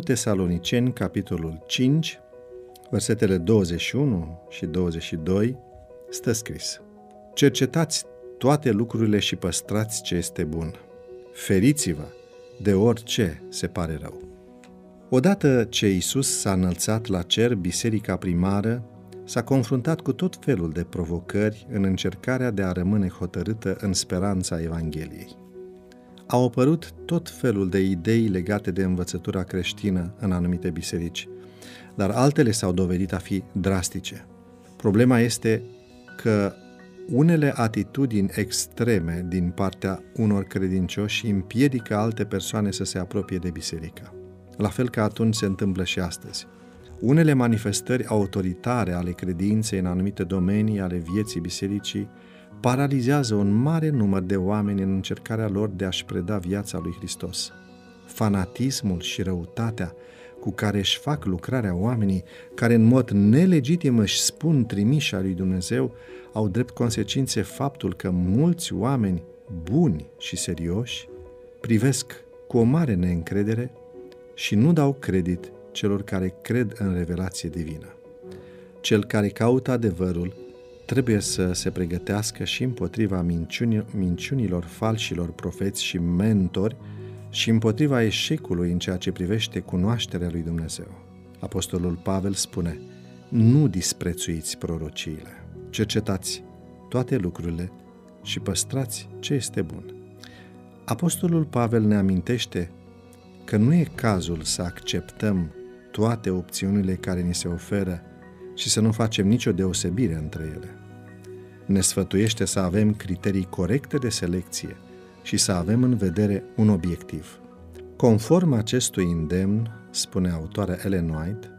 Tesaloniceni, capitolul 5, versetele 21 și 22, stă scris Cercetați toate lucrurile și păstrați ce este bun. Feriți-vă de orice se pare rău. Odată ce Isus s-a înălțat la cer, biserica primară s-a confruntat cu tot felul de provocări în încercarea de a rămâne hotărâtă în speranța Evangheliei. Au apărut tot felul de idei legate de învățătura creștină în anumite biserici, dar altele s-au dovedit a fi drastice. Problema este că unele atitudini extreme din partea unor credincioși împiedică alte persoane să se apropie de biserică. La fel ca atunci se întâmplă și astăzi. Unele manifestări autoritare ale credinței în anumite domenii ale vieții bisericii paralizează un mare număr de oameni în încercarea lor de a-și preda viața lui Hristos. Fanatismul și răutatea cu care își fac lucrarea oamenii, care în mod nelegitim își spun trimișa lui Dumnezeu, au drept consecințe faptul că mulți oameni buni și serioși privesc cu o mare neîncredere și nu dau credit celor care cred în revelație divină. Cel care caută adevărul trebuie să se pregătească și împotriva minciuni, minciunilor falșilor profeți și mentori și împotriva eșecului în ceea ce privește cunoașterea lui Dumnezeu. Apostolul Pavel spune, nu disprețuiți prorociile, cercetați toate lucrurile și păstrați ce este bun. Apostolul Pavel ne amintește că nu e cazul să acceptăm toate opțiunile care ni se oferă și să nu facem nicio deosebire între ele. Ne sfătuiește să avem criterii corecte de selecție și să avem în vedere un obiectiv. Conform acestui îndemn, spune autoarea Ellen White,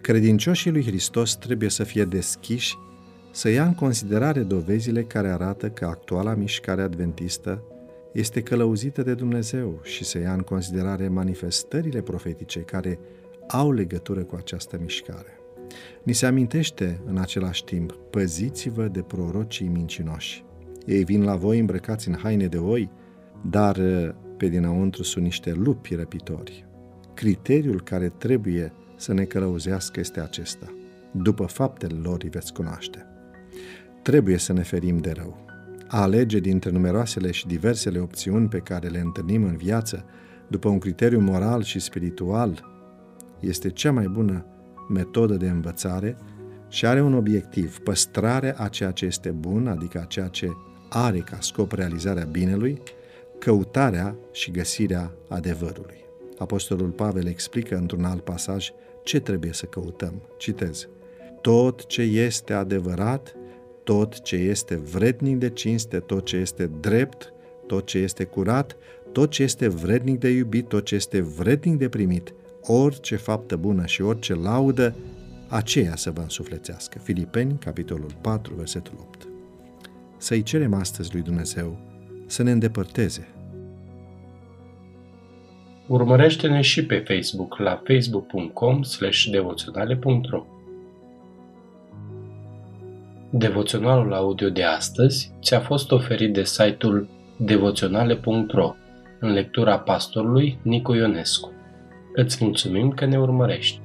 credincioșii lui Hristos trebuie să fie deschiși să ia în considerare dovezile care arată că actuala mișcare adventistă este călăuzită de Dumnezeu și să ia în considerare manifestările profetice care au legătură cu această mișcare. Ni se amintește în același timp, păziți-vă de prorocii mincinoși. Ei vin la voi îmbrăcați în haine de oi, dar pe dinăuntru sunt niște lupi răpitori. Criteriul care trebuie să ne călăuzească este acesta. După faptele lor îi veți cunoaște. Trebuie să ne ferim de rău. A alege dintre numeroasele și diversele opțiuni pe care le întâlnim în viață, după un criteriu moral și spiritual, este cea mai bună metodă de învățare și are un obiectiv, păstrarea a ceea ce este bun, adică a ceea ce are ca scop realizarea binelui, căutarea și găsirea adevărului. Apostolul Pavel explică într-un alt pasaj ce trebuie să căutăm. Citez. Tot ce este adevărat, tot ce este vrednic de cinste, tot ce este drept, tot ce este curat, tot ce este vrednic de iubit, tot ce este vrednic de primit, orice faptă bună și orice laudă, aceea să vă însuflețească. Filipeni, capitolul 4, versetul 8. Să-i cerem astăzi lui Dumnezeu să ne îndepărteze. Urmărește-ne și pe Facebook la facebook.com devoționale.ro Devoționalul audio de astăzi ți-a fost oferit de site-ul devoționale.ro în lectura pastorului Nicu Ionescu. Îți mulțumim că ne urmărești!